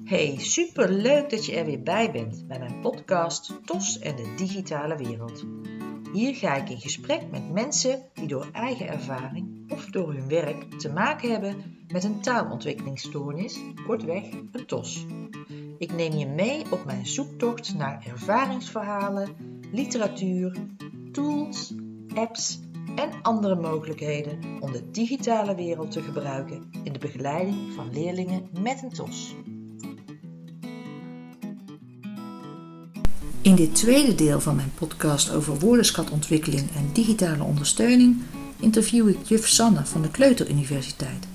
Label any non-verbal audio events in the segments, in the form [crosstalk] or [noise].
Hey, super leuk dat je er weer bij bent bij mijn podcast TOS en de digitale wereld. Hier ga ik in gesprek met mensen die door eigen ervaring of door hun werk te maken hebben met een taalontwikkelingsstoornis, kortweg een TOS. Ik neem je mee op mijn zoektocht naar ervaringsverhalen, literatuur, tools, apps en andere mogelijkheden om de digitale wereld te gebruiken in de begeleiding van leerlingen met een TOS. In dit tweede deel van mijn podcast over woordenschatontwikkeling en digitale ondersteuning interview ik juf Sanne van de Kleuteruniversiteit.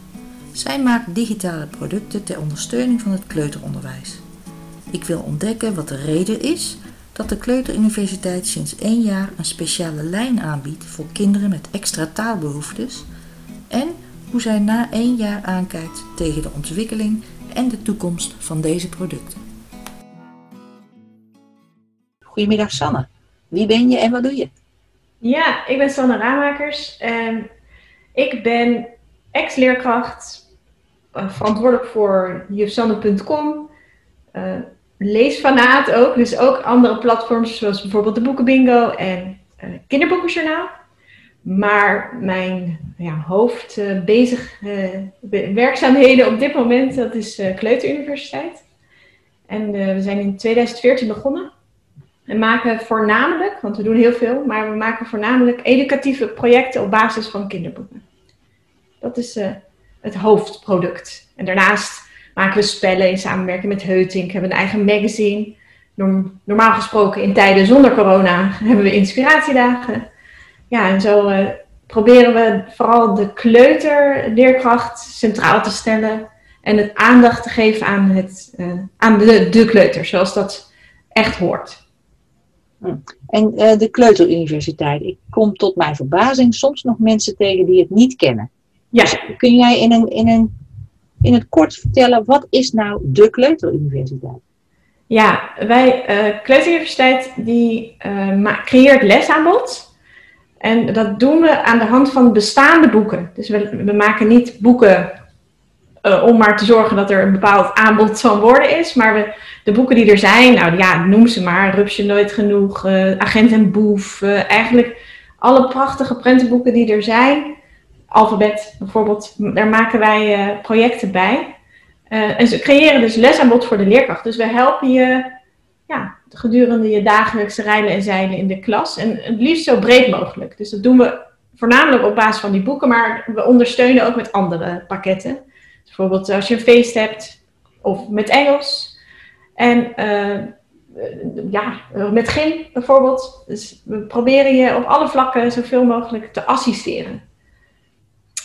Zij maakt digitale producten ter ondersteuning van het kleuteronderwijs. Ik wil ontdekken wat de reden is dat de Kleuteruniversiteit sinds één jaar een speciale lijn aanbiedt voor kinderen met extra taalbehoeftes en hoe zij na één jaar aankijkt tegen de ontwikkeling en de toekomst van deze producten. Goedemiddag Sanne. Wie ben je en wat doe je? Ja, ik ben Sanne Raamakers. En ik ben ex-leerkracht, eh, verantwoordelijk voor jufsanne.com, uh, leesfanaat ook. Dus ook andere platforms zoals bijvoorbeeld de Boekenbingo en uh, Kinderboekenjournaal. Maar mijn ja, hoofd bezig werkzaamheden op dit moment, dat is Kleuteruniversiteit. En we zijn in 2014 begonnen. We maken voornamelijk, want we doen heel veel, maar we maken voornamelijk educatieve projecten op basis van kinderboeken. Dat is uh, het hoofdproduct. En daarnaast maken we spellen in samenwerking met Heutink, hebben een eigen magazine. Normaal gesproken in tijden zonder corona [laughs] hebben we inspiratiedagen. Ja, en zo uh, proberen we vooral de kleuterleerkracht centraal te stellen en het aandacht te geven aan, het, uh, aan de, de kleuter, zoals dat echt hoort. En uh, de Kleuteruniversiteit. Ik kom tot mijn verbazing soms nog mensen tegen die het niet kennen. Ja. Dus kun jij in, een, in, een, in het kort vertellen, wat is nou de Kleuteruniversiteit? Ja, wij, uh, Kleuteruniversiteit, die uh, creëert lesaanbod. En dat doen we aan de hand van bestaande boeken. Dus we, we maken niet boeken uh, om maar te zorgen dat er een bepaald aanbod [laughs] van woorden is. Maar we, de boeken die er zijn, nou ja, noem ze maar. Rupsje nooit genoeg, uh, Agent en Boef. Uh, eigenlijk alle prachtige prentenboeken die er zijn. Alfabet bijvoorbeeld, daar maken wij projecten bij. en ze creëren dus lesaanbod voor de leerkracht. Dus we helpen je ja, gedurende je dagelijkse rijden en zeilen in de klas. En het liefst zo breed mogelijk. Dus dat doen we voornamelijk op basis van die boeken, maar we ondersteunen ook met andere pakketten. Bijvoorbeeld als je een feest hebt of met Engels. En uh, ja, met gym bijvoorbeeld. Dus we proberen je op alle vlakken zoveel mogelijk te assisteren.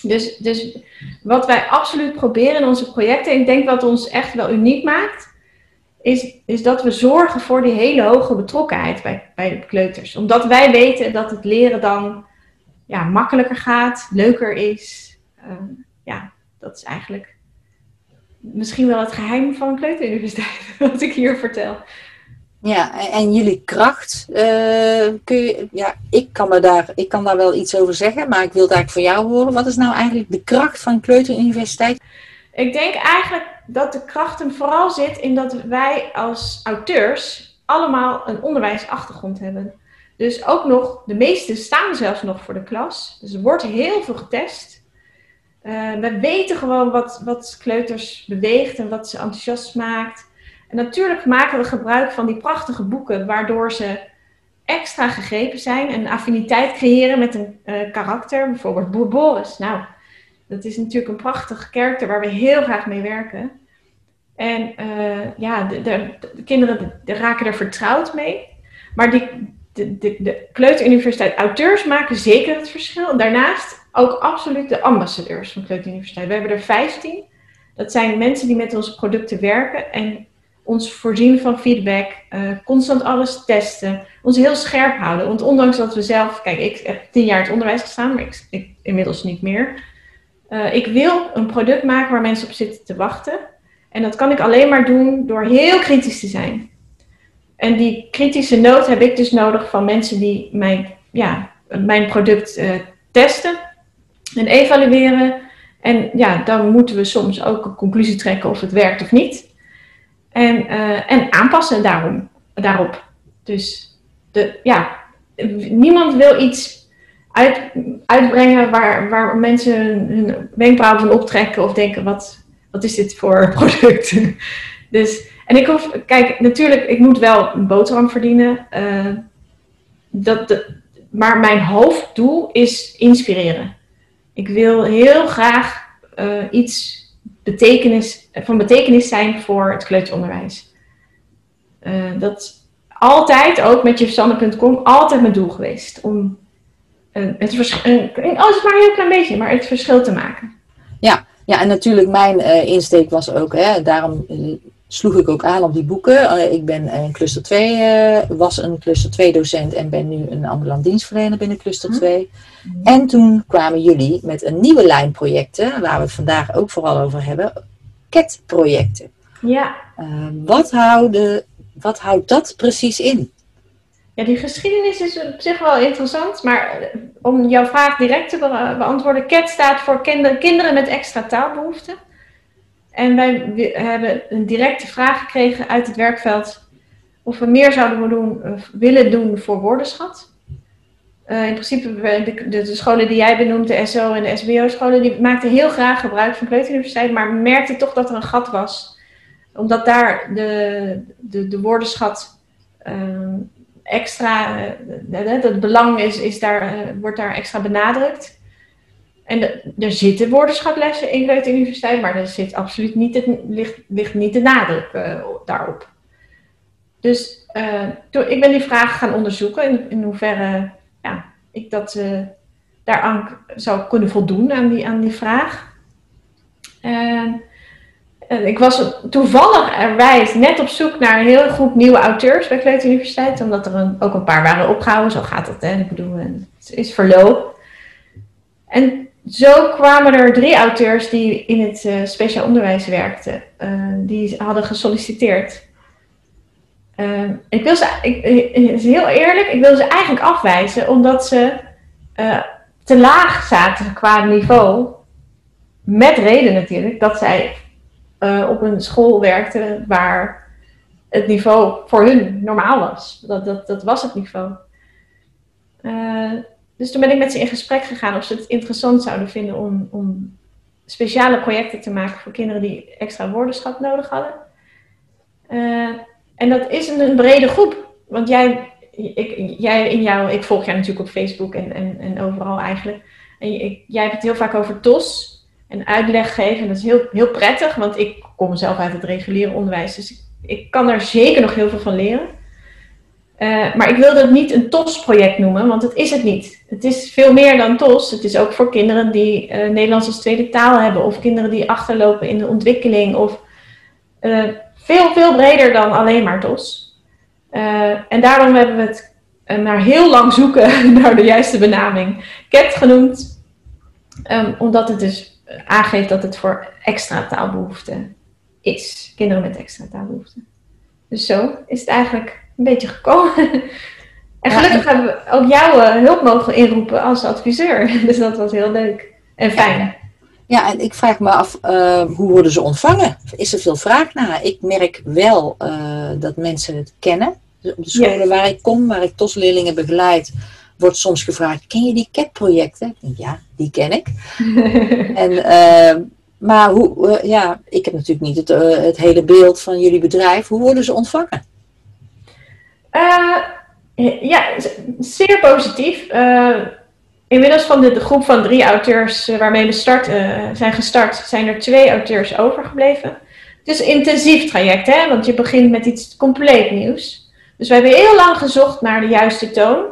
Dus, dus wat wij absoluut proberen in onze projecten, ik denk wat ons echt wel uniek maakt, is, is dat we zorgen voor die hele hoge betrokkenheid bij, bij de kleuters. Omdat wij weten dat het leren dan ja, makkelijker gaat, leuker is. Uh, ja, dat is eigenlijk misschien wel het geheim van een kleuteruniversiteit, [laughs] wat ik hier vertel. Ja, en jullie kracht, uh, kun je, ja, ik kan, me daar, ik kan daar wel iets over zeggen, maar ik wil het eigenlijk van jou horen. Wat is nou eigenlijk de kracht van een kleuteruniversiteit? Ik denk eigenlijk dat de kracht hem vooral zit in dat wij als auteurs allemaal een onderwijsachtergrond hebben. Dus ook nog, de meesten staan zelfs nog voor de klas. Dus er wordt heel veel getest. Uh, we weten gewoon wat, wat kleuters beweegt en wat ze enthousiast maakt. En natuurlijk maken we gebruik van die prachtige boeken, waardoor ze extra gegrepen zijn en affiniteit creëren met een uh, karakter. Bijvoorbeeld Boris. Nou, dat is natuurlijk een prachtig karakter waar we heel graag mee werken. En uh, ja, de, de, de kinderen de, raken er vertrouwd mee. Maar die, de, de, de Kleuteruniversiteit auteurs maken zeker het verschil. Daarnaast ook absoluut de ambassadeurs van Kleuteruniversiteit. We hebben er 15. Dat zijn mensen die met onze producten werken en ons voorzien van feedback, uh, constant alles testen, ons heel scherp houden. Want ondanks dat we zelf, kijk, ik heb tien jaar het onderwijs gestaan, maar ik, inmiddels niet meer. Uh, ik wil een product maken waar mensen op zitten te wachten. En dat kan ik alleen maar doen door heel kritisch te zijn. En die kritische noot heb ik dus nodig van mensen die mijn, ja, mijn product uh, testen en evalueren. En ja, dan moeten we soms ook een conclusie trekken of het werkt of niet. En, en aanpassen daarom, daarop. Dus de, ja, niemand wil iets uit, uitbrengen waar, waar mensen hun wenkbrauwen van optrekken of denken: wat, wat is dit voor [laughs] product? dus, en ik hoef, kijk, natuurlijk, ik moet wel een boterham verdienen. Uh, dat de, maar mijn hoofddoel is inspireren. Ik wil heel graag uh, iets betekenis, van betekenis zijn voor het kleuteronderwijs. Uh, dat altijd, ook met jeverstanden.com, altijd mijn doel geweest. Om een, het verschil, oh, het is maar een heel klein beetje, maar het verschil te maken. Ja, ja en natuurlijk mijn insteek was ook, hè, daarom sloeg ik ook aan op die boeken. Ik ben een cluster 2, was een cluster 2 docent en ben nu een ambulant dienstverlener binnen cluster 2. Hm. En toen kwamen jullie met een nieuwe lijn projecten, waar we het vandaag ook vooral over hebben, CAT-projecten. Ja. wat, houden, wat houdt dat precies in? Ja, die geschiedenis is op zich wel interessant, maar eh, om jouw vraag direct te beantwoorden, CAT staat voor kinderen met extra taalbehoeften. En wij hebben een directe vraag gekregen uit het werkveld of we meer zouden doen, willen doen voor woordenschat. Uh, in principe, de, de, scholen die jij benoemt, de SO en de SBO-scholen, die maakten heel graag gebruik van kleuteruniversiteit, maar merkten toch dat er een gat was. Omdat daar de, de, de woordenschat uh, extra, uh, het belang is, is daar, wordt daar extra benadrukt. En er zitten woordenschaplessen in de Universiteit, maar er zit absoluut niet het, ligt, ligt niet de nadruk uh, daarop. Dus toen, ik ben die vraag gaan onderzoeken in, in hoeverre ja, ik dat daaraan zou kunnen voldoen aan die, aan die vraag. En ik was toevallig erwijs net op zoek naar een heel groep nieuwe auteurs bij Kleut Universiteit, omdat er een, ook een paar waren opgehouden. Zo gaat het, hè? Ik bedoel, het is verloop. En zo kwamen er drie auteurs die in het uh, speciaal onderwijs werkten, uh, die hadden gesolliciteerd. Uh, ik wil ze, ik, is heel eerlijk, ik wil ze eigenlijk afwijzen, omdat ze te laag zaten qua niveau. Met reden natuurlijk, dat zij op een school werkte waar het niveau voor hun normaal was. Dat, dat, dat was het niveau. Dus toen ben ik met ze in gesprek gegaan of ze het interessant zouden vinden om, om speciale projecten te maken voor kinderen die extra woordenschap nodig hadden. Uh, en dat is een, een, brede groep. Want jij, ik, jij in jou, ik volg jij natuurlijk op Facebook en, en, en overal eigenlijk. En ik, jij hebt het heel vaak over TOS en uitleg geven. En dat is heel, heel prettig, want ik kom zelf uit het reguliere onderwijs. Dus ik, ik kan daar zeker nog heel veel van leren. Uh, maar ik wil dat niet een TOS-project noemen, want het is het niet. Het is veel meer dan TOS. Het is ook voor kinderen die uh, Nederlands als tweede taal hebben, of kinderen die achterlopen in de ontwikkeling, of uh, veel, veel breder dan alleen maar TOS. en daarom hebben we het naar heel lang zoeken [laughs] naar de juiste benaming CAT genoemd, um, omdat het dus aangeeft dat het voor extra taalbehoeften is. Kinderen met extra taalbehoeften. Dus zo is het eigenlijk een beetje gekomen. En gelukkig hebben we ook jouw uh, hulp mogen inroepen als adviseur. [laughs] Dus dat was heel leuk en fijn. Ja, en ik vraag me af, uh, hoe worden ze ontvangen? Is er veel vraag naar? Ik merk wel uh, dat mensen het kennen. Op de scholen waar ik kom, waar ik TOS-leerlingen begeleid, wordt soms gevraagd: ken je die CAT-projecten? Ja, die ken ik. [laughs] en, maar hoe, ja, ik heb natuurlijk niet het, het, hele beeld van jullie bedrijf. Hoe worden ze ontvangen? Ja, zeer positief. inmiddels van de, groep van drie auteurs waarmee we start, zijn gestart, zijn er twee auteurs overgebleven. Het is een intensief traject, hè? want je begint met iets compleet nieuws. Dus we hebben heel lang gezocht naar de juiste toon.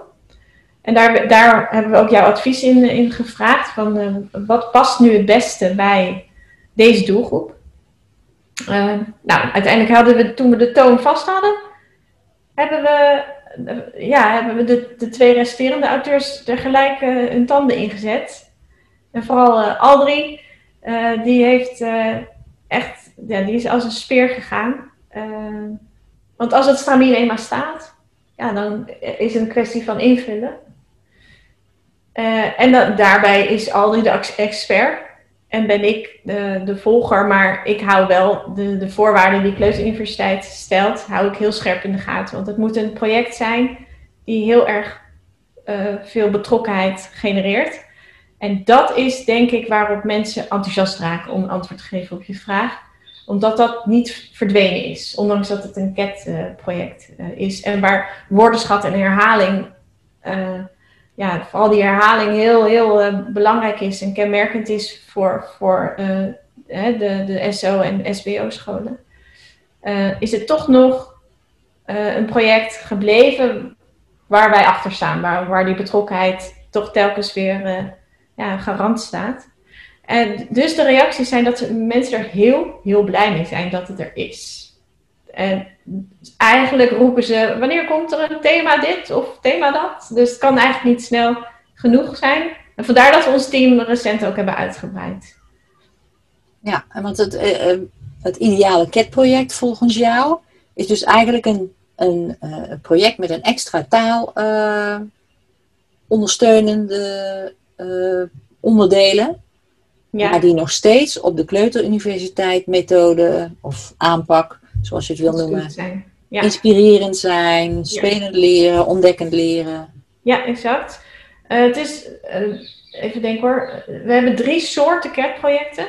En daar, daar hebben we ook jouw advies in, in gevraagd. Van, wat past nu het beste bij deze doelgroep? Nou, uiteindelijk hadden we, toen we de toon vast hadden, hebben we, uh, ja, hebben we de, de twee resterende auteurs tegelijk hun tanden ingezet. En vooral Aldri, die heeft echt, ja, die is als een speer gegaan. want als het stramien eenmaal staat, ja, dan is het een kwestie van invullen. Uh, en daarbij is Aldri de expert. En ben ik de, de volger, maar ik hou wel de, de voorwaarden die Kleuteruniversiteit stelt, hou ik heel scherp in de gaten. Want het moet een project zijn die heel erg uh, veel betrokkenheid genereert. En dat is denk ik waarop mensen enthousiast raken om antwoord te geven op je vraag. Omdat dat niet verdwenen is, ondanks dat het een CAT-project uh, is. En waar woordenschat en herhaling, ja, vooral die herhaling heel, heel belangrijk is en kenmerkend is voor, voor de, de SO- en SBO-scholen. is het toch nog een project gebleven waar wij achter staan, waar, waar die betrokkenheid toch telkens weer ja, garant staat. En dus de reacties zijn dat mensen er heel, heel blij mee zijn dat het er is. En eigenlijk roepen ze, wanneer komt er een thema dit of thema dat? Dus het kan eigenlijk niet snel genoeg zijn. En vandaar dat we ons team recent ook hebben uitgebreid. Ja, want het, uh, het ideale CAT-project volgens jou is dus eigenlijk een een uh, project met een extra taal uh, ondersteunende onderdelen. Ja. Maar die nog steeds op de kleuteruniversiteit methode of aanpak, zoals je het wil noemen, zijn. Ja. inspirerend zijn, spelend leren, ontdekkend leren. Ja, exact. het is, even denken hoor, we hebben drie soorten CAT-projecten.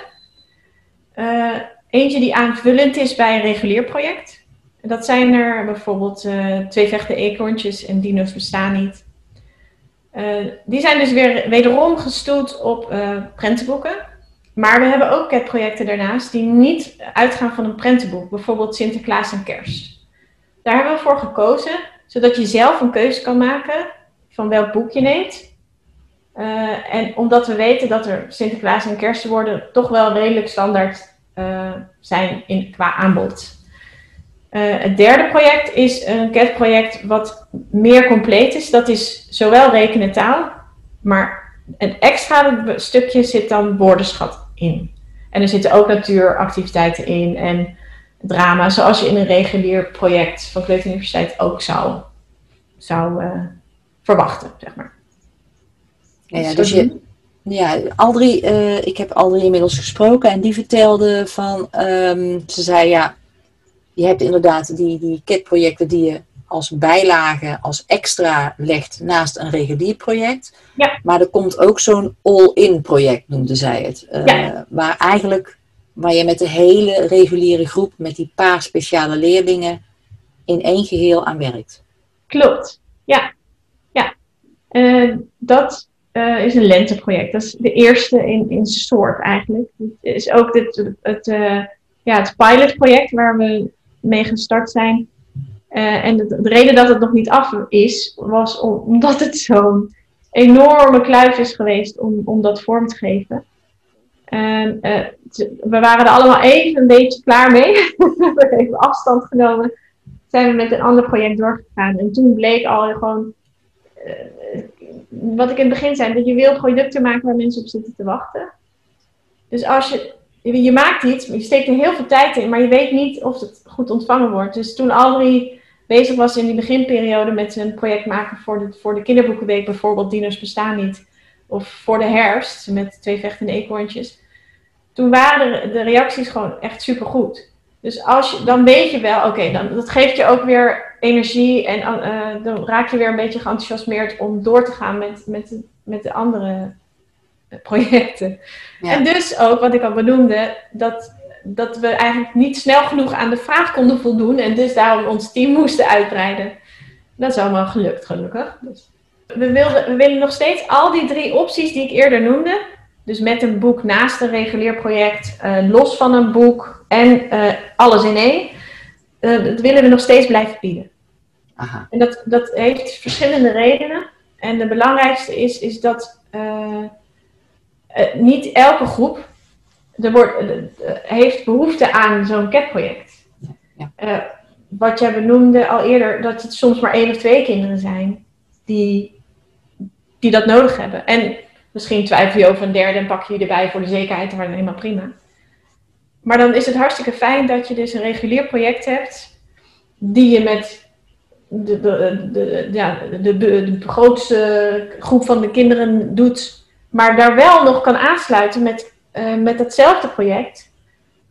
eentje die aanvullend is bij een regulier project. Dat zijn er bijvoorbeeld twee vechten eekhoorntjes en dino's bestaan niet. Die zijn dus weer wederom gestoeld op prentenboeken. Maar we hebben ook CAT-projecten daarnaast die niet uitgaan van een prentenboek. Bijvoorbeeld Sinterklaas en Kerst. Daar hebben we voor gekozen, zodat je zelf een keuze kan maken van welk boek je neemt. en omdat we weten dat er Sinterklaas en Kerstwoorden toch wel redelijk standaard zijn in, qua aanbod. Uh, het derde project is een CAT-project wat meer compleet is. Dat is zowel rekenen taal, maar een extra stukje zit dan woordenschat in. En er zitten ook natuuractiviteiten in en drama, zoals je in een regulier project van Kleuteruniversiteit ook zou, zou uh, verwachten, zeg maar. Ja, ja dus je, ja, Aldrie, uh, ik heb Aldrie inmiddels gesproken en die vertelde van, um, ze zei ja, je hebt inderdaad die, die KIT-projecten die je als bijlage, als extra legt naast een regulier project. Ja. Maar er komt ook zo'n all-in project, noemde zij het. Uh, Waar eigenlijk, waar je met de hele reguliere groep, met die paar speciale leerlingen, in één geheel aan werkt. Klopt, ja. ja. Uh, dat uh, is een lenteproject. Dat is de eerste in, in soort eigenlijk. Het is ook dit, het, het, ja, het pilotproject waar we mee gestart zijn. Uh, en de, de, reden dat het nog niet af is, was omdat het zo'n enorme kluif is geweest om, om dat vorm te geven. En uh, we waren er allemaal even een beetje klaar mee. [laughs] we hebben even afstand genomen. Zijn we met een ander project doorgegaan. En toen bleek al gewoon, uh, wat ik in het begin zei, dat je wil producten maken waar mensen op zitten te wachten. Dus als je je, maakt iets, je steekt er heel veel tijd in, maar je weet niet of het goed ontvangen wordt. Dus toen Alri bezig was in die beginperiode met een project maken voor de, voor de kinderboekenweek, bijvoorbeeld Dino's bestaan niet, of voor de herfst met twee vechtende eekhoorntjes, toen waren de, de reacties gewoon echt super goed. Dus als je, dan weet je wel, oké, dan dat geeft je ook weer energie en uh, dan raak je weer een beetje geenthousiasmeerd om door te gaan met, met, met de andere projecten. En dus ook, wat ik al benoemde, dat, dat we eigenlijk niet snel genoeg aan de vraag konden voldoen en dus daarom ons team moesten uitbreiden. Dat is allemaal gelukt, gelukkig. Dus we, wilden, we willen nog steeds al die drie opties die ik eerder noemde, dus met een boek naast een regulier project, uh, los van een boek en uh, alles in één, uh, dat willen we nog steeds blijven bieden. Aha. En dat, dat heeft verschillende redenen. En de belangrijkste is, is dat niet elke groep er wordt, uh, heeft behoefte aan zo'n CAT-project. Ja. Uh, wat jij benoemde al eerder, dat het soms maar één of twee kinderen zijn die, die dat nodig hebben. En misschien twijfel je over een derde en pak je je erbij voor de zekerheid, maar dan helemaal prima. Maar dan is het hartstikke fijn dat je dus een regulier project hebt, die je met de, de, de, ja, de, de, grootste groep van de kinderen doet maar daar wel nog kan aansluiten met eh, met datzelfde project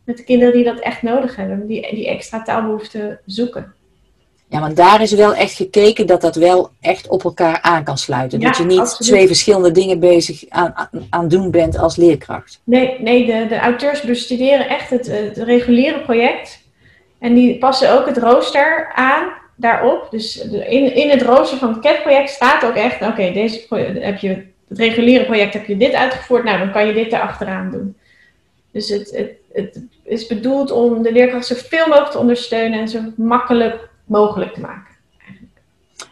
met de kinderen die dat echt nodig hebben, die, die extra taalbehoeften zoeken. Ja, want daar is wel echt gekeken dat dat wel echt op elkaar aan kan sluiten. dat je niet twee verschillende dingen bezig aan, aan, doen bent als leerkracht. Nee, nee de, de auteurs bestuderen echt het, het reguliere project. En die passen ook het rooster aan daarop. Dus in, in het rooster van het CAT-project staat ook echt: oké, deze heb je het reguliere project heb je dit uitgevoerd, nou dan kan je dit erachteraan doen. Dus het, het, het is bedoeld om de leerkracht zoveel mogelijk te ondersteunen en zo makkelijk mogelijk te maken.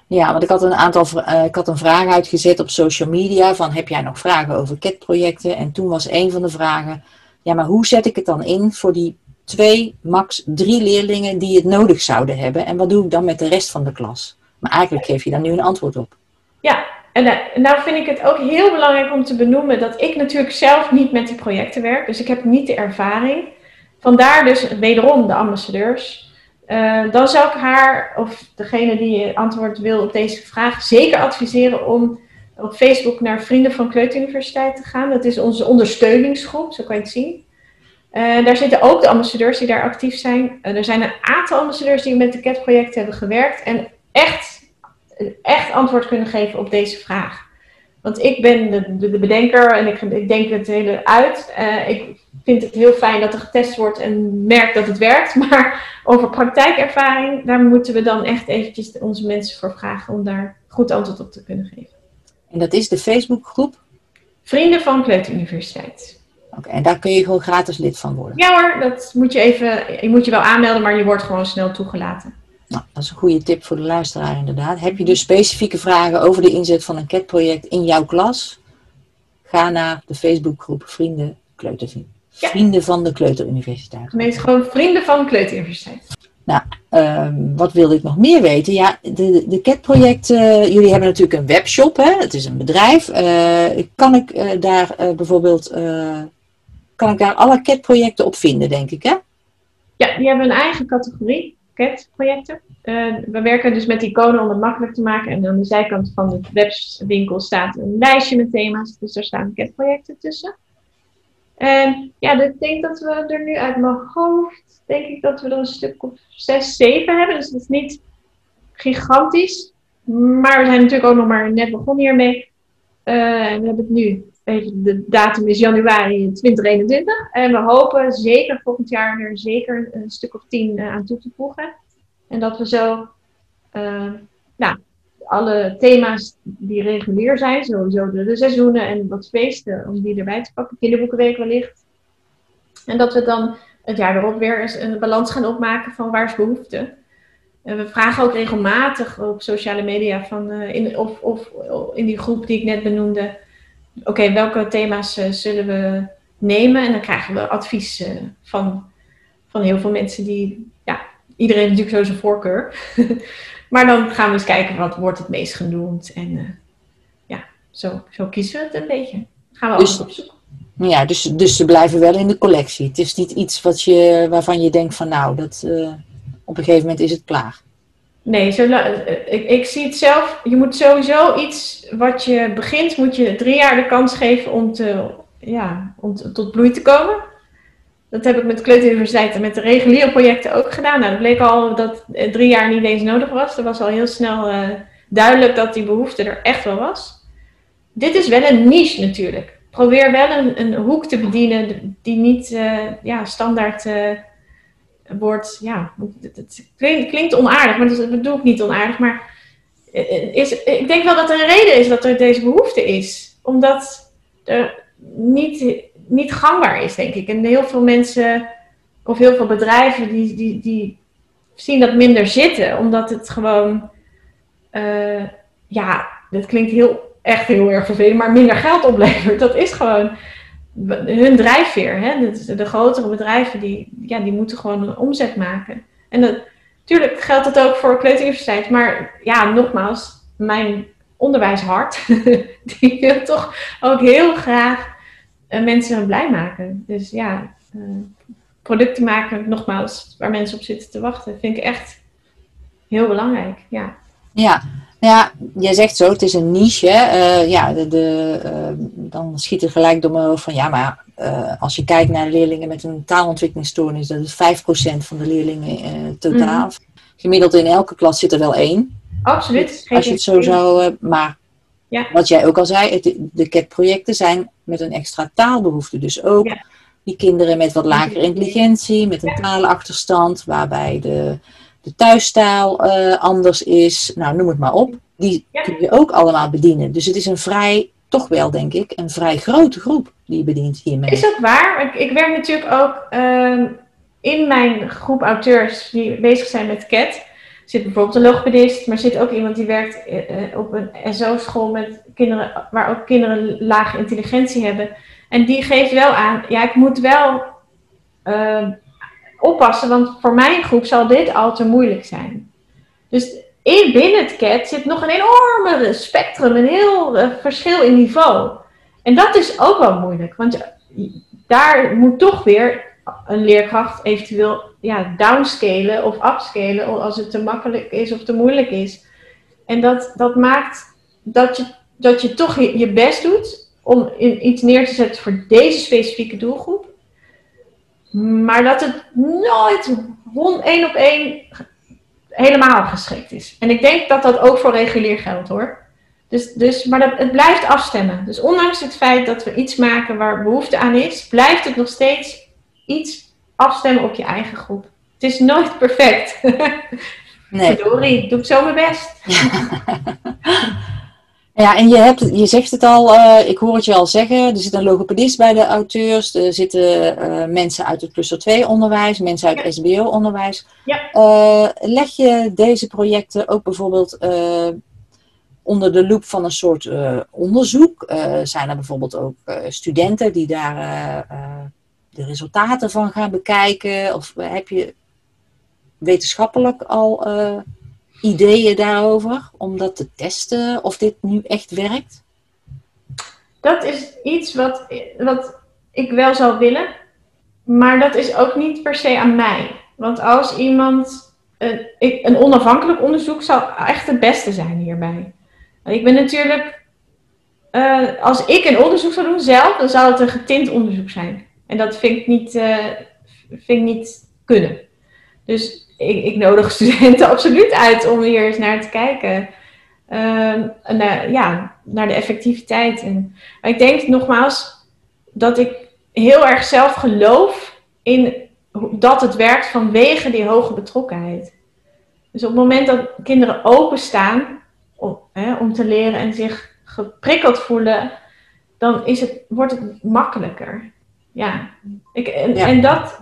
Ja, want ik had een aantal uh, ik had een vraag uitgezet op social media van heb jij nog vragen over CAT-projecten? En toen was een van de vragen, ja, maar hoe zet ik het dan in voor die twee, max drie leerlingen die het nodig zouden hebben? En wat doe ik dan met de rest van de klas? Maar eigenlijk geef je daar nu een antwoord op. Ja, eh, nou vind ik het ook heel belangrijk om te benoemen dat ik natuurlijk zelf niet met die projecten werk. Dus ik heb niet de ervaring. Vandaar dus wederom de ambassadeurs. Uh, dan zou ik haar, of degene die antwoord wil op deze vraag, zeker adviseren om op Facebook naar Vrienden van Kleuteruniversiteit te gaan. Dat is onze ondersteuningsgroep, zo kan je het zien. Uh, daar zitten ook de ambassadeurs die daar actief zijn. Er zijn een aantal ambassadeurs die met de CAT-project hebben gewerkt en echt, echt antwoord kunnen geven op deze vraag. Want ik ben de, de, bedenker en ik, ik, denk het hele uit. Uh, ik vind het heel fijn dat er getest wordt en merk dat het werkt. [laughs] Maar over praktijkervaring, daar moeten we dan echt eventjes onze mensen voor vragen om daar goed antwoord op te kunnen geven. En dat is de Facebookgroep? Vrienden van Kleuteruniversiteit. Oké, en daar kun je gewoon gratis lid van worden? Ja hoor, dat moet je even, je moet je wel aanmelden, maar je wordt gewoon snel toegelaten. Nou, dat is een goede tip voor de luisteraar inderdaad. Heb je dus specifieke vragen over de inzet van een CAT-project in jouw klas? Ga naar de Facebookgroep Vrienden Kleutervrienden. Vrienden van de Kleuteruniversiteit. Meest gewoon Vrienden van de Kleuteruniversiteit. Nou, uh, wat wilde ik nog meer weten? Ja, de, de CAT-project, uh, jullie hebben natuurlijk een webshop, hè? het is een bedrijf. Uh, kan ik uh, daar bijvoorbeeld, kan ik daar alle CAT-projecten op vinden, denk ik, hè? Ja, die hebben een eigen categorie, CAT-projecten. we werken dus met iconen om het makkelijk te maken. En aan de zijkant van de webwinkel staat een lijstje met thema's, dus daar staan CAT-projecten tussen. En ja, ik denk dat we er nu uit mijn hoofd, denk ik dat we er een stuk of zes, zeven hebben. Dus dat is niet gigantisch. Maar we zijn natuurlijk ook nog maar net begonnen hiermee. Uh, we hebben het nu, de datum is januari 2021. En we hopen zeker volgend jaar er zeker een stuk of tien uh, aan toe te voegen. En dat we zo uh, nou, alle thema's die regulier zijn, sowieso de, seizoenen en wat feesten, om die erbij te pakken. Kinderboekenweek wellicht. En dat we dan het jaar erop weer eens een balans gaan opmaken van waar is behoefte. En we vragen ook regelmatig op sociale media van, uh, in, of, of in die groep die ik net benoemde. Oké, welke thema's uh, zullen we nemen? En dan krijgen we advies uh, van, van heel veel mensen die, ja, iedereen heeft natuurlijk zo zijn voorkeur. [laughs] Maar dan gaan we eens kijken wat wordt het meest genoemd. En uh, ja, zo, zo kiezen we het een beetje. Gaan we dus, op zoek. Ja, dus, dus ze blijven wel in de collectie. Het is niet iets wat je, waarvan je denkt van nou, dat, op een gegeven moment is het klaar. Nee, zo, ik, ik zie het zelf. Je moet sowieso iets wat je begint, moet je drie jaar de kans geven om, te, ja, om tot bloei te komen. Dat heb ik met Kleuteruniversiteit en met de reguliere projecten ook gedaan. Nou, dat bleek al dat drie jaar niet eens nodig was. Er was al heel snel uh, duidelijk dat die behoefte er echt wel was. Dit is wel een niche natuurlijk. Probeer wel een, een hoek te bedienen die niet ja, standaard wordt. Ja, het, klinkt, onaardig, maar dat bedoel ik niet onaardig. Maar is, ik denk wel dat er een reden is dat er deze behoefte is. Omdat er niet niet gangbaar is, denk ik. En heel veel mensen of heel veel bedrijven die, die, die zien dat minder zitten, omdat het gewoon, uh, ja, dat klinkt heel, echt heel erg vervelend, maar minder geld oplevert. Dat is gewoon hun drijfveer. Hè? De, de grotere bedrijven die, ja, die moeten gewoon een omzet maken. En natuurlijk geldt dat ook voor kleuteruniversiteit, maar ja, nogmaals, mijn onderwijshart, [laughs] die wil toch ook heel graag uh, mensen blij maken. Dus ja, uh, producten maken, nogmaals, waar mensen op zitten te wachten, vind ik echt heel belangrijk. Ja. Ja, ja, jij zegt zo, het is een niche. Uh, ja, de, de, uh, dan schiet er gelijk door mijn hoofd van ja, maar uh, als je kijkt naar leerlingen met een taalontwikkelingsstoornis, dat is 5% van de leerlingen totaal. Mm. Gemiddeld in elke klas zit er wel één. Absoluut. Als je het zo zou. maar ja. wat jij ook al zei, het, de CAT-projecten zijn met een extra taalbehoefte. Dus ook ja. die kinderen met wat lagere intelligentie, met een taalachterstand, waarbij de de thuistaal uh, anders is, nou noem het maar op. Die kun je ook allemaal bedienen. Dus het is een vrij, toch wel denk ik, een vrij grote groep die je bedient hiermee. Is dat waar? Ik, ik werk natuurlijk ook uh, in mijn groep auteurs die bezig zijn met CAT. Zit bijvoorbeeld een logopedist, maar zit ook iemand die werkt uh, op een SO-school met kinderen, waar ook kinderen lage intelligentie hebben. En die geeft wel aan, ja, ik moet wel ehm, oppassen, want voor mijn groep zal dit al te moeilijk zijn. Dus in, binnen het CAT zit nog een enorme spectrum, een heel uh, verschil in niveau. En dat is ook wel moeilijk, want daar moet toch weer een leerkracht eventueel ja, downscalen of upscalen als het te makkelijk is of te moeilijk is. En dat, dat maakt dat je, dat je toch je, je best doet om in, iets neer te zetten voor deze specifieke doelgroep. Maar dat het nooit één op één helemaal geschikt is. En ik denk dat dat ook voor regulier geldt hoor. Dus, dus, maar dat, het blijft afstemmen. Dus ondanks het feit dat we iets maken waar behoefte aan is, blijft het nog steeds iets afstemmen op je eigen groep. Het is nooit perfect. [laughs] Nee. Verdorie, doe ik zo mijn best. [laughs] Ja, en je, hebt, je zegt het al, uh, ik hoor het je al zeggen, er zit een logopedist bij de auteurs, er zitten uh, mensen uit het cluster 2 onderwijs, mensen uit ja. SBO-onderwijs. Ja. Uh, leg je deze projecten ook bijvoorbeeld onder de loep van een soort onderzoek? zijn er bijvoorbeeld ook studenten die daar de resultaten van gaan bekijken? Of heb je wetenschappelijk al ideeën daarover om dat te testen of dit nu echt werkt? Dat is iets wat, wat ik wel zou willen, maar dat is ook niet per se aan mij. Want als iemand, een, een onafhankelijk onderzoek zou echt het beste zijn hierbij. Ik ben natuurlijk, uh, als ik een onderzoek zou doen zelf, dan zou het een getint onderzoek zijn. En dat vind ik niet, uh, vind ik niet kunnen. Dus ik, ik, nodig studenten [laughs] absoluut uit om hier eens naar te kijken. Uh, naar, ja, naar de effectiviteit. En, maar ik denk nogmaals dat ik heel erg zelf geloof in dat het werkt vanwege die hoge betrokkenheid. Dus op het moment dat kinderen openstaan om, hè, om te leren en zich geprikkeld voelen, dan is het, wordt het makkelijker. Ja, ik, en, ja. en dat,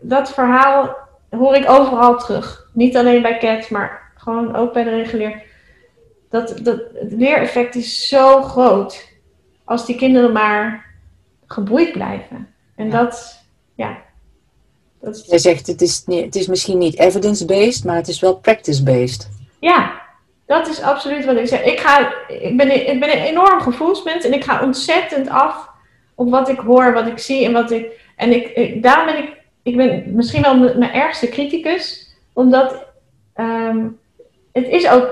dat verhaal hoor ik overal terug. Niet alleen bij CAT, maar gewoon ook bij de regulier. Dat, dat, het leereffect is zo groot als die kinderen maar geboeid blijven. En ja. dat, ja. Dat is... Jij zegt het is, niet, het is misschien niet evidence-based, maar het is wel practice-based. Ja, dat is absoluut wat ik zeg. Ik, ga, ik, ben, ik ben een enorm gevoelsmens en ik ga ontzettend af op wat ik hoor, wat ik zie en wat ik. En ik, ik daarom ben ik ik ben misschien wel mijn ergste criticus, omdat um, het is ook,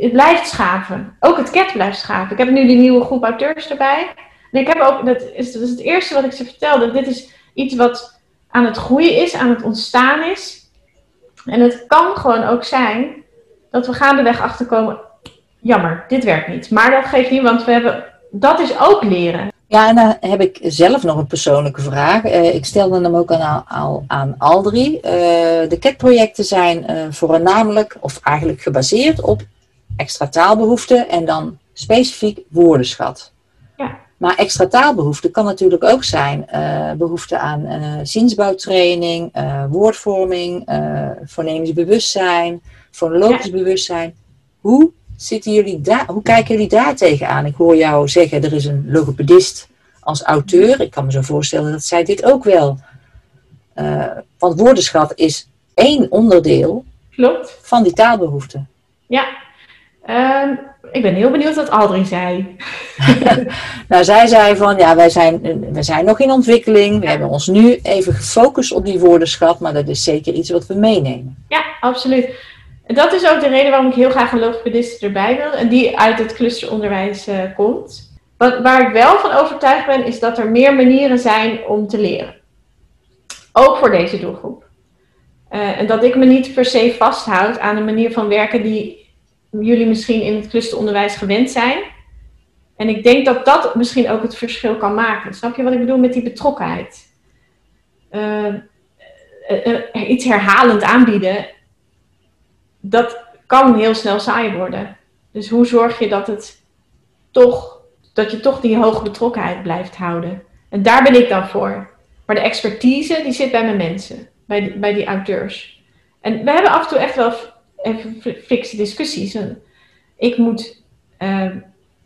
het blijft schaven. Ook het cat blijft schaven. Ik heb nu die nieuwe groep auteurs erbij. En ik heb ook, dat is, dat is het eerste wat ik ze vertelde, dit is iets wat aan het groeien is, aan het ontstaan is. En het kan gewoon ook zijn dat we gaandeweg achterkomen, jammer, dit werkt niet. Maar dat geeft niet, want we hebben, dat is ook leren. Ja, en dan heb ik zelf nog een persoonlijke vraag. Uh, ik stelde hem ook aan, aan, aan Aldri. Uh, de CAT-projecten zijn uh, voornamelijk, of eigenlijk gebaseerd op extra taalbehoeften en dan specifiek woordenschat. Ja. Maar extra taalbehoeften kan natuurlijk ook zijn behoefte aan zinsbouwtraining, woordvorming, fonemisch bewustzijn, fonologisch ja. bewustzijn. Hoe Zitten jullie daar, hoe kijken jullie daar tegenaan? Ik hoor jou zeggen, er is een logopedist als auteur. Ik kan me zo voorstellen dat zij dit ook wel. Uh, want woordenschat is één onderdeel Klopt. van die taalbehoeften. Ja, uh, ik ben heel benieuwd wat Aldrin zei. [laughs] nou, zij zei van, ja, wij zijn, wij zijn nog in ontwikkeling. We hebben ons nu even gefocust op die woordenschat, maar dat is zeker iets wat we meenemen. Ja, absoluut. Dat is ook de reden waarom ik heel graag een logopedist erbij wil. En die uit het clusteronderwijs uh, komt. Wat, waar ik wel van overtuigd ben, is dat er meer manieren zijn om te leren. Ook voor deze doelgroep. Uh, en dat ik me niet per se vasthoud aan een manier van werken die jullie misschien in het clusteronderwijs gewend zijn. En ik denk dat dat misschien ook het verschil kan maken. Snap je wat ik bedoel met die betrokkenheid? Uh, iets herhalend aanbieden, dat kan heel snel saai worden. Dus hoe zorg je dat het toch, dat je toch die hoge betrokkenheid blijft houden? En daar ben ik dan voor. Maar de expertise, die zit bij mijn mensen, bij die, bij die auteurs. En we hebben af en toe echt wel even fikse discussies. Ik moet uh,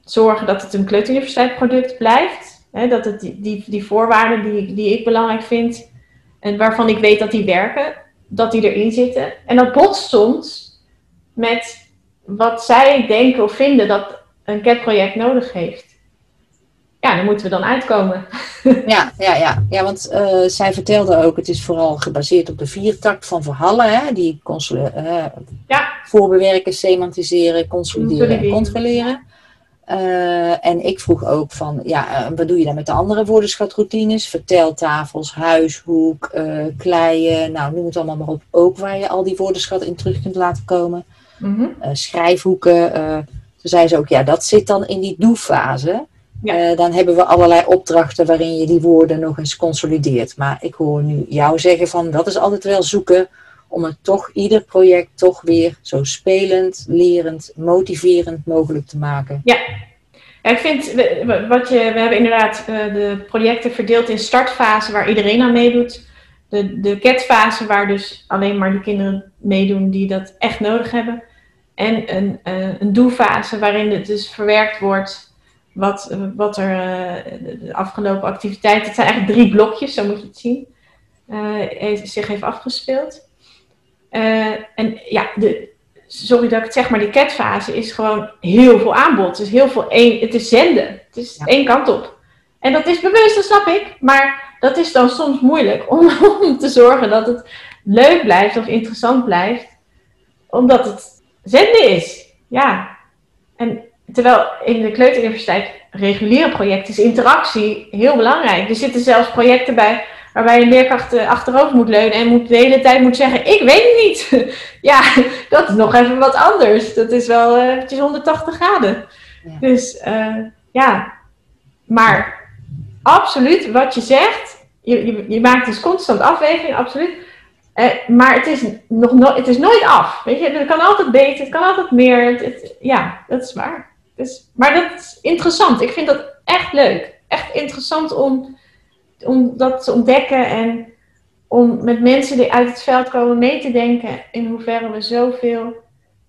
zorgen dat het een kleuteruniversiteit product blijft. Hè, dat het die, die, die voorwaarden die, die ik belangrijk vind en waarvan ik weet dat die werken, dat die erin zitten. En dat botst soms met wat zij denken of vinden dat een CAT-project nodig heeft. Ja, daar moeten we dan uitkomen. [laughs] Ja, ja, ja. ja want uh, zij vertelde ook, het is vooral gebaseerd op de viertakt van verhalen, hè, die uh, ja. voorbewerken, semantiseren, consolideren en controleren. Uh, en ik vroeg ook van, ja, wat doe je dan met de andere woordenschatroutines? Verteltafels, huishoek, kleien, nou noem het allemaal maar op. Ook waar je al die woordenschat in terug kunt laten komen. Mm schrijfhoeken. toen zei ze ook, ja, dat zit dan in die doe-fase. Ja. dan hebben we allerlei opdrachten waarin je die woorden nog eens consolideert. Maar ik hoor nu jou zeggen van, dat is altijd wel zoeken om het toch ieder project toch weer zo spelend, lerend, motiverend mogelijk te maken. Ja, ik vind, wat je, we hebben inderdaad de projecten verdeeld in startfase waar iedereen aan meedoet. De, de CAT-fase waar dus alleen maar de kinderen meedoen die dat echt nodig hebben. En een, uh, een doe-fase waarin het dus verwerkt wordt wat, wat er uh, de afgelopen activiteiten, het zijn eigenlijk drie blokjes, zo moet je het zien, uh, zich heeft afgespeeld. En ja, de, sorry dat ik het zeg, maar die catfase is gewoon heel veel aanbod. Het is heel veel één, het is zenden. Het is één kant op. En dat is bewust, dat snap ik. Maar dat is dan soms moeilijk om, [laughs] om te zorgen dat het leuk blijft of interessant blijft. Omdat het zenden is. Ja. En terwijl in de kleuteruniversiteit reguliere projecten is interactie heel belangrijk. Er zitten zelfs projecten bij waarbij een leerkracht eh, achterover moet leunen en moet de hele tijd moet zeggen: Ik weet het niet. [laughs] ja, dat is nog even wat anders. Dat is wel het is 180 graden. Dus uh, ja, maar absoluut wat je zegt, je, je, je maakt dus constant afweging, absoluut. Uh, maar het is, nog no het is nooit af. Weet je, het kan altijd beter, het kan altijd meer. Het, ja, dat is waar. Dus, maar dat is interessant. Ik vind dat echt leuk. Echt interessant om, om dat te ontdekken en om met mensen die uit het veld komen mee te denken in hoeverre we zoveel,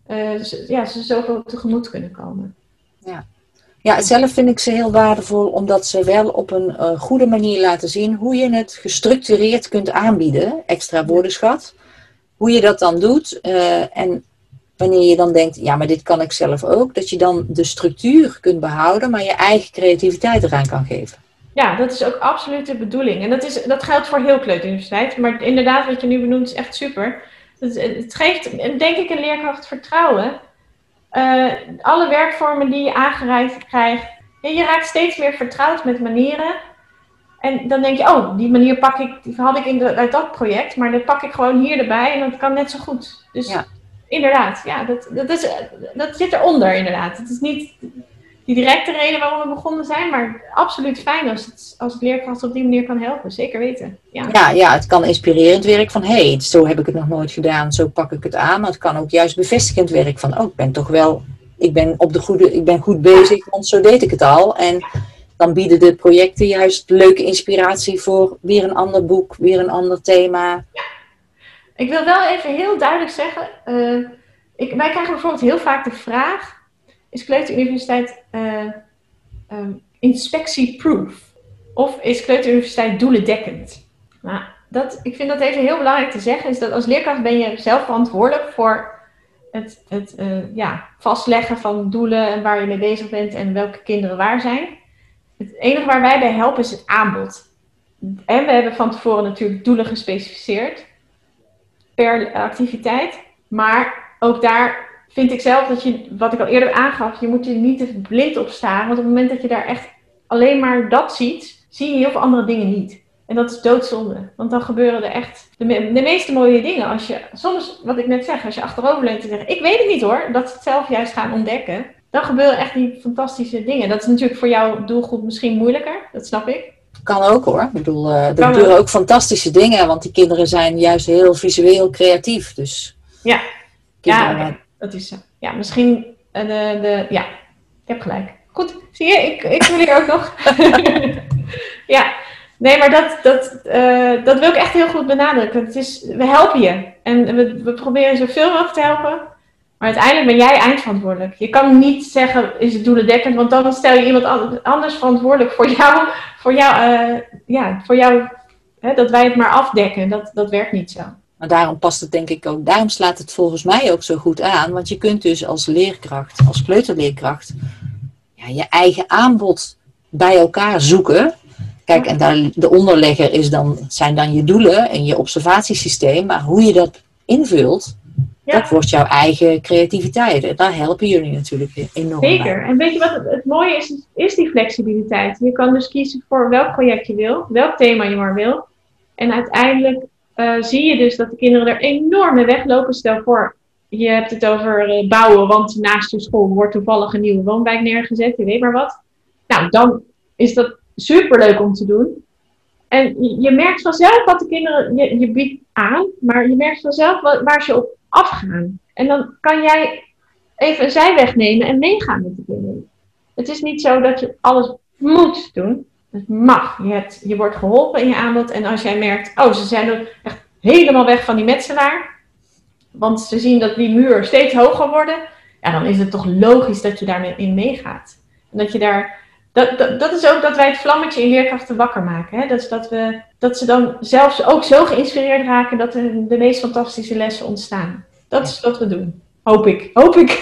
uh, ja, ze zoveel tegemoet kunnen komen. Ja. Ja, zelf vind ik ze heel waardevol omdat ze wel op een uh, goede manier laten zien hoe je het gestructureerd kunt aanbieden, extra woordenschat. Hoe je dat dan doet uh, en wanneer je dan denkt, ja, maar dit kan ik zelf ook, dat je dan de structuur kunt behouden, maar je eigen creativiteit eraan kan geven. Ja, dat is ook absoluut de bedoeling. En dat, is, dat geldt voor heel Kleuteruniversiteit. Maar inderdaad, wat je nu benoemt, is echt super. Het, het geeft, denk ik, een leerkracht vertrouwen. Uh, alle werkvormen die je aangereikt krijgt, je raakt steeds meer vertrouwd met manieren. En dan denk je, oh, die manier pak ik, die had ik in de, uit dat project, maar dat pak ik gewoon hier erbij en dat kan net zo goed. Dus ja. inderdaad, ja, dat, dat, is, dat zit eronder inderdaad. Het is niet die directe reden waarom we begonnen zijn, maar absoluut fijn als het, als het leerkracht op die manier kan helpen. Zeker weten. Ja, ja, ja het kan inspirerend werk van hé, hey, zo heb ik het nog nooit gedaan, zo pak ik het aan. Maar het kan ook juist bevestigend werk van oh, ik ben toch wel, ik ben, op de goede, ik ben goed bezig, want zo deed ik het al. En dan bieden de projecten juist leuke inspiratie voor weer een ander boek, weer een ander thema. Ja. Ik wil wel even heel duidelijk zeggen, uh, ik, wij krijgen bijvoorbeeld heel vaak de vraag is Kleuteruniversiteit uh, um, inspectieproof? Of is Kleuteruniversiteit doelendekkend? Nou, dat, ik vind dat even heel belangrijk te zeggen, is dat als leerkracht ben je zelf verantwoordelijk voor het, het uh, ja, vastleggen van doelen en waar je mee bezig bent en welke kinderen waar zijn. Het enige waar wij bij helpen is het aanbod. En we hebben van tevoren natuurlijk doelen gespecificeerd per activiteit. Maar ook daar vind ik zelf dat je, wat ik al eerder aangaf, je moet je niet te blind op staan. Want op het moment dat je daar echt alleen maar dat ziet, zie je heel veel andere dingen niet. En dat is doodzonde. Want dan gebeuren er echt de, de, meeste mooie dingen. Als je, soms, wat ik net zeg, als je achterover leunt en zegt, ik weet het niet hoor, dat ze het zelf juist gaan ontdekken. Dan gebeuren echt die fantastische dingen. Dat is natuurlijk voor jouw doelgroep misschien moeilijker, dat snap ik. Kan ook hoor. Ik bedoel, uh, er gebeuren ook fantastische dingen, want die kinderen zijn juist heel visueel creatief. Dus ja, ja dat is zo. Ja, misschien uh, de, de, ja, ik heb gelijk. Goed, zie je, ik, ik wil hier ook nog. [laughs] ja, nee, maar dat, dat, uh, dat wil ik echt heel goed benadrukken. Het is, we helpen je en we, we proberen zoveel mogelijk te helpen. Maar uiteindelijk ben jij eindverantwoordelijk. Je kan niet zeggen, is het doelendekkend, want dan stel je iemand anders verantwoordelijk voor jou, voor jou, ja, voor jou hè, dat wij het maar afdekken. Dat, dat werkt niet zo. Maar daarom past het denk ik ook, daarom slaat het volgens mij ook zo goed aan. Want je kunt dus als leerkracht, als kleuterleerkracht, ja, je eigen aanbod bij elkaar zoeken. Kijk, en daar, de onderlegger is dan, zijn dan je doelen en je observatiesysteem. Maar hoe je dat invult, dat wordt jouw eigen creativiteit. En daar helpen jullie natuurlijk enorm Zeker. En weet je wat het, het, mooie is? Is die flexibiliteit. Je kan dus kiezen voor welk project je wil, welk thema je maar wil. En uiteindelijk uh, zie je dus dat de kinderen er enorm mee weglopen. Stel voor, je hebt het over uh, bouwen, want naast je school wordt toevallig een nieuwe woonwijk neergezet, je weet maar wat. Nou, dan is dat superleuk om te doen. En je, merkt vanzelf wat de kinderen, je, je biedt aan, maar je merkt vanzelf waar ze op afgaan. En dan kan jij even een zijweg nemen en meegaan met de kinderen. Het is niet zo dat je alles moet doen. Het mag. Je, hebt, je wordt geholpen in je aanbod. En als jij merkt, oh, ze zijn er echt helemaal weg van die metselaar. Want ze zien dat die muur steeds hoger worden. Ja, dan is het toch logisch dat je daarin meegaat. En dat je daar. Dat, dat, dat, is ook dat wij het vlammetje in leerkrachten wakker maken. Hè? Dat, is dat, we, dat ze dan zelfs ook zo geïnspireerd raken dat er de meest fantastische lessen ontstaan. Dat is wat we doen. Hoop ik. Hoop ik. [laughs]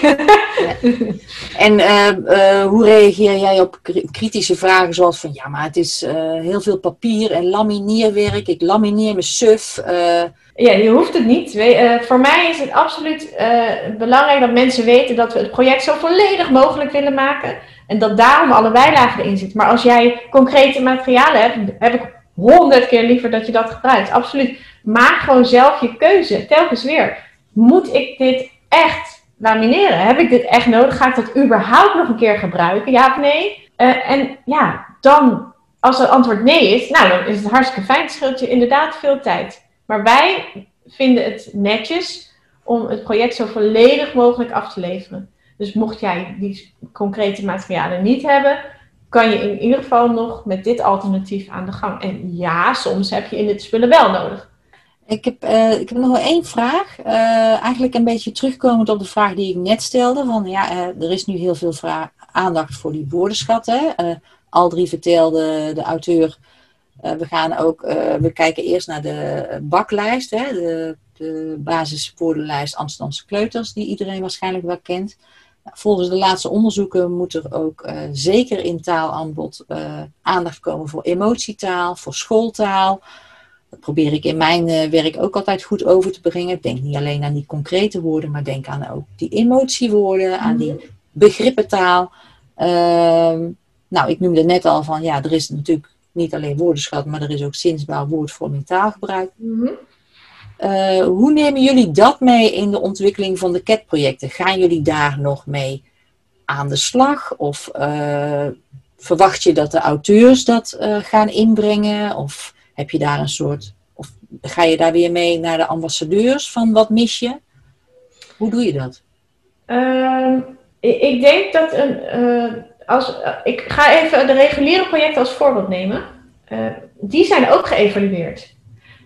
En uh, uh, hoe reageer jij op kritische vragen zoals van ja, maar het is uh, heel veel papier en lamineerwerk. Ik lamineer mijn suf. Ja, je hoeft het niet. voor mij is het absoluut belangrijk dat mensen weten dat we het project zo volledig mogelijk willen maken. En dat daarom alle bijlagen erin zitten. Maar als jij concrete materialen hebt, heb ik honderd keer liever dat je dat gebruikt. Absoluut. Maak gewoon zelf je keuze. Telkens weer. Moet ik dit echt lamineren? Heb ik dit echt nodig? Ga ik dat überhaupt nog een keer gebruiken? Ja of nee? Uh, en ja, dan, als het antwoord nee is, nou dan is het hartstikke fijn. Het scheelt je inderdaad veel tijd. Maar wij vinden het netjes om het project zo volledig mogelijk af te leveren. Dus mocht jij die concrete materialen niet hebben, kan je in ieder geval nog met dit alternatief aan de gang. En ja, soms heb je in dit spullen wel nodig. Ik heb, uh, ik heb nog wel één vraag. Uh, eigenlijk een beetje terugkomend op de vraag die ik net stelde. Van, ja, uh, er is nu heel veel aandacht voor die woordenschat. Hè? Aldrie vertelde de auteur. we gaan ook, we kijken eerst naar de baklijst. Hè? De, de basiswoordenlijst Amsterdamse kleuters. Die iedereen waarschijnlijk wel kent. Volgens de laatste onderzoeken moet er ook zeker in taalaanbod aandacht komen voor emotietaal, voor schooltaal. Dat probeer ik in mijn uh, werk ook altijd goed over te brengen. Denk niet alleen aan die concrete woorden, maar denk aan ook die emotiewoorden, aan die mhm. begrippenktaal. Uh, nou, ik noemde net al van, ja, er is natuurlijk niet alleen woordenschat, maar er is ook zinsbouw, woordvorming, taalgebruik. Mm uh, hoe nemen jullie dat mee in de ontwikkeling van de CAT-projecten? Gaan jullie daar nog mee aan de slag? Of uh, verwacht je dat de auteurs dat uh, gaan inbrengen? Of heb je daar een soort, of ga je daar weer mee naar de ambassadeurs van wat mis je? Hoe doe je dat? Uh, ik denk dat een, uh, als, uh, ik ga even de reguliere projecten als voorbeeld nemen. Eh, die zijn ook geëvalueerd.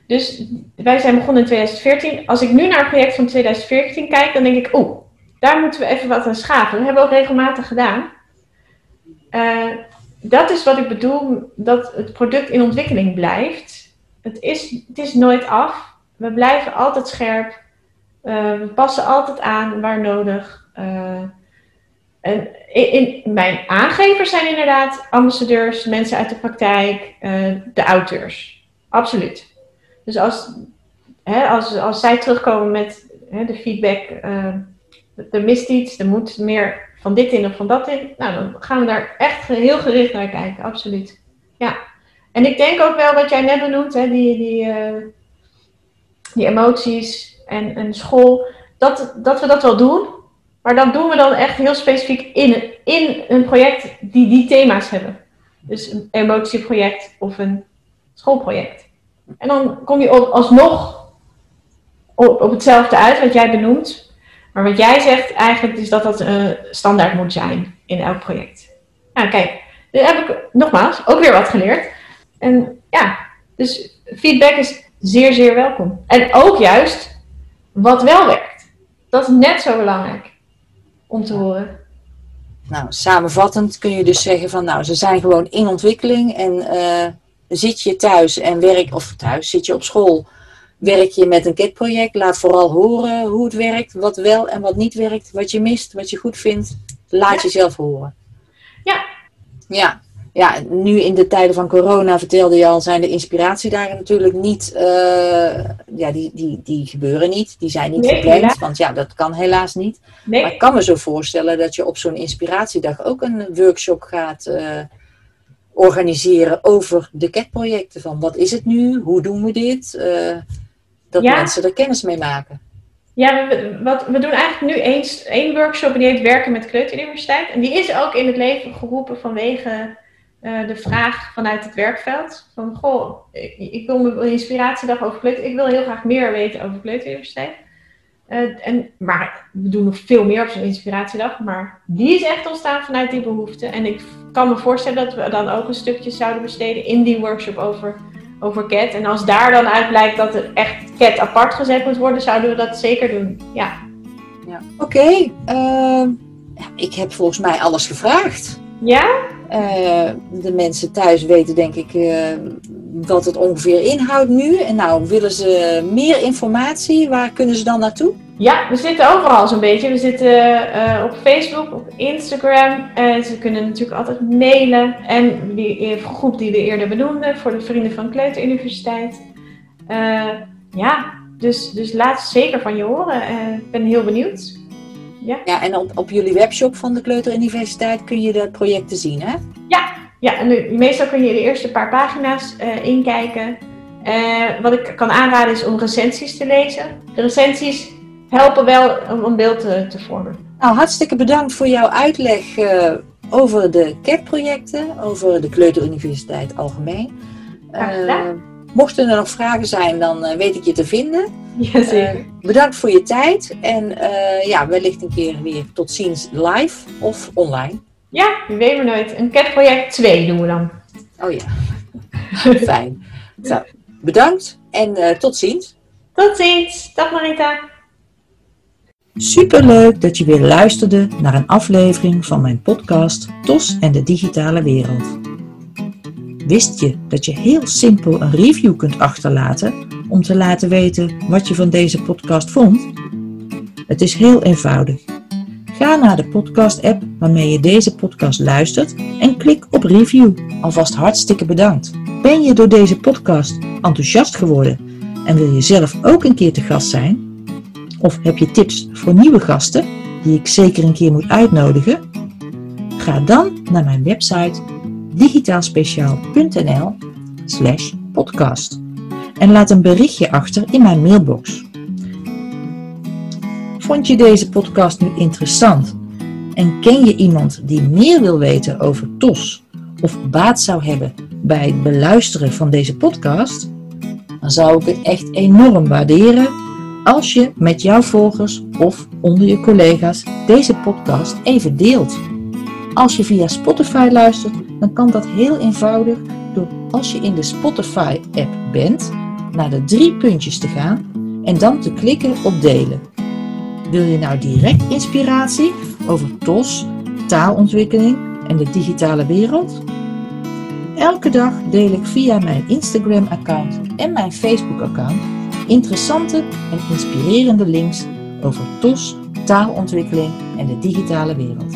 Dus wij zijn begonnen in 2014. Als ik nu naar een project van 2014 kijk, dan denk ik, oeh, daar moeten we even wat aan schaven. Dat hebben we ook regelmatig gedaan dat is wat ik bedoel, dat het product in ontwikkeling blijft. Het is, het is nooit af. We blijven altijd scherp. Uh, we passen altijd aan waar nodig. Uh, en in, mijn aangevers zijn inderdaad ambassadeurs, mensen uit de praktijk, uh, de auteurs. Absoluut. Dus als, hè, als, als zij terugkomen met hè, de feedback, er mist iets, er moet meer van dit in of van dat in. Nou, dan gaan we daar echt heel gericht naar kijken, absoluut. Ja. En ik denk ook wel wat jij net benoemt, hè, die, die, uh, die emoties en, en school, dat, dat we dat wel doen. Maar dat doen we dan echt heel specifiek in, in een project die die thema's hebben. Dus een emotieproject of een schoolproject. En dan kom je alsnog op, op hetzelfde uit wat jij benoemt. Maar wat jij zegt eigenlijk is dat dat uh, standaard moet zijn in elk project. Nou kijk, heb ik nogmaals ook weer wat geleerd. En ja, dus feedback is zeer, zeer welkom. En ook juist wat wel werkt. Dat is net zo belangrijk om te horen. Nou, samenvattend kun je dus zeggen van nou, ze zijn gewoon in ontwikkeling en uh, zit je thuis en werk, of thuis, zit je op school, werk je met een CAT-project, laat vooral horen hoe het werkt, wat wel en wat niet werkt, wat je mist, wat je goed vindt, laat jezelf horen. Ja. Ja, ja, nu in de tijden van corona, vertelde je al, zijn de inspiratiedagen natuurlijk niet, uh, ja, die, die, die gebeuren niet. Die zijn niet nee, gepland, want ja, dat kan helaas niet. Nee. Maar ik kan me zo voorstellen dat je op zo'n inspiratiedag ook een workshop gaat uh, organiseren over de CAT-projecten. Van wat is het nu, hoe doen we dit? Uh, dat ja. mensen er kennis mee maken. Ja, we, wat, we doen eigenlijk nu één, één workshop en die heet Werken met Kleuteruniversiteit. En die is ook in het leven geroepen vanwege uh, de vraag vanuit het werkveld. Van, goh, ik, ik wil een inspiratiedag over kleuter. Ik wil heel graag meer weten over kleuteruniversiteit. Uh, en, maar we doen nog veel meer op zo'n inspiratiedag. Maar die is echt ontstaan vanuit die behoefte. En ik kan me voorstellen dat we dan ook een stukje zouden besteden in die workshop over, over CAT. En als daar dan uit blijkt dat er echt CAT apart gezet moet worden, zouden we dat zeker doen. Ja. ja. Oké, okay, uh, ik heb volgens mij alles gevraagd. Ja? Uh, de mensen thuis weten denk ik uh, wat het ongeveer inhoudt nu. En nou, willen ze meer informatie, waar kunnen ze dan naartoe? Ja, we zitten overal zo'n beetje. We zitten uh, op Facebook, op Instagram. ze kunnen natuurlijk altijd mailen. En die groep die we eerder benoemden voor de Vrienden van Kleuter Universiteit. ja, dus, dus laat zeker van je horen. Ik ben heel benieuwd. Ja. ja, en op, op jullie webshop van de Kleuteruniversiteit kun je de projecten zien, hè? Ja, ja en nu, meestal kun je de eerste paar pagina's uh, inkijken. Uh, wat ik kan aanraden is om recensies te lezen. De recensies helpen wel om een beeld te, te vormen. Nou, hartstikke bedankt voor jouw uitleg uh, over de CAT-projecten, over de Kleuteruniversiteit algemeen. Mochten er nog vragen zijn, dan uh, weet ik je te vinden. Jazeker. Uh, bedankt voor je tijd en uh, ja, wellicht een keer weer tot ziens live of online. Ja, je weet maar nooit. Een CAT-project 2 doen we dan. Oh ja, fijn. Zo, bedankt en tot ziens. Tot ziens. Dag Marita. Superleuk dat je weer luisterde naar een aflevering van mijn podcast TOS en de digitale wereld. Wist je dat je heel simpel een review kunt achterlaten om te laten weten wat je van deze podcast vond? Het is heel eenvoudig. Ga naar de podcast-app waarmee je deze podcast luistert en klik op review. Alvast hartstikke bedankt. Ben je door deze podcast enthousiast geworden en wil je zelf ook een keer te gast zijn? Of heb je tips voor nieuwe gasten die ik zeker een keer moet uitnodigen? Ga dan naar mijn website digitaalspeciaal.nl slash podcast en laat een berichtje achter in mijn mailbox. Vond je deze podcast nu interessant en ken je iemand die meer wil weten over TOS of baat zou hebben bij het beluisteren van deze podcast? Dan zou ik het echt enorm waarderen als je met jouw volgers of onder je collega's deze podcast even deelt. Als je via Spotify luistert, dan kan dat heel eenvoudig door als je in de Spotify-app bent, naar de drie puntjes te gaan en dan te klikken op delen. Wil je nou direct inspiratie over TOS, taalontwikkeling en de digitale wereld? Elke dag deel ik via mijn Instagram-account en mijn Facebook-account interessante en inspirerende links over TOS, taalontwikkeling en de digitale wereld.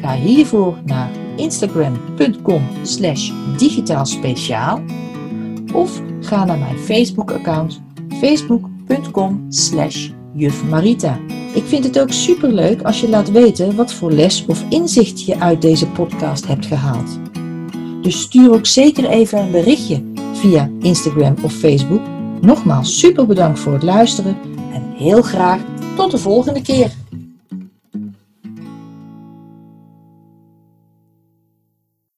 Ga hiervoor naar instagram.com slash digitaalspeciaal of ga naar mijn Facebook-account facebook.com slash jufmarita. Ik vind het ook superleuk als je laat weten wat voor les of inzicht je uit deze podcast hebt gehaald. Dus stuur ook zeker even een berichtje via Instagram of Facebook Nogmaals super bedankt voor het luisteren en heel graag tot de volgende keer.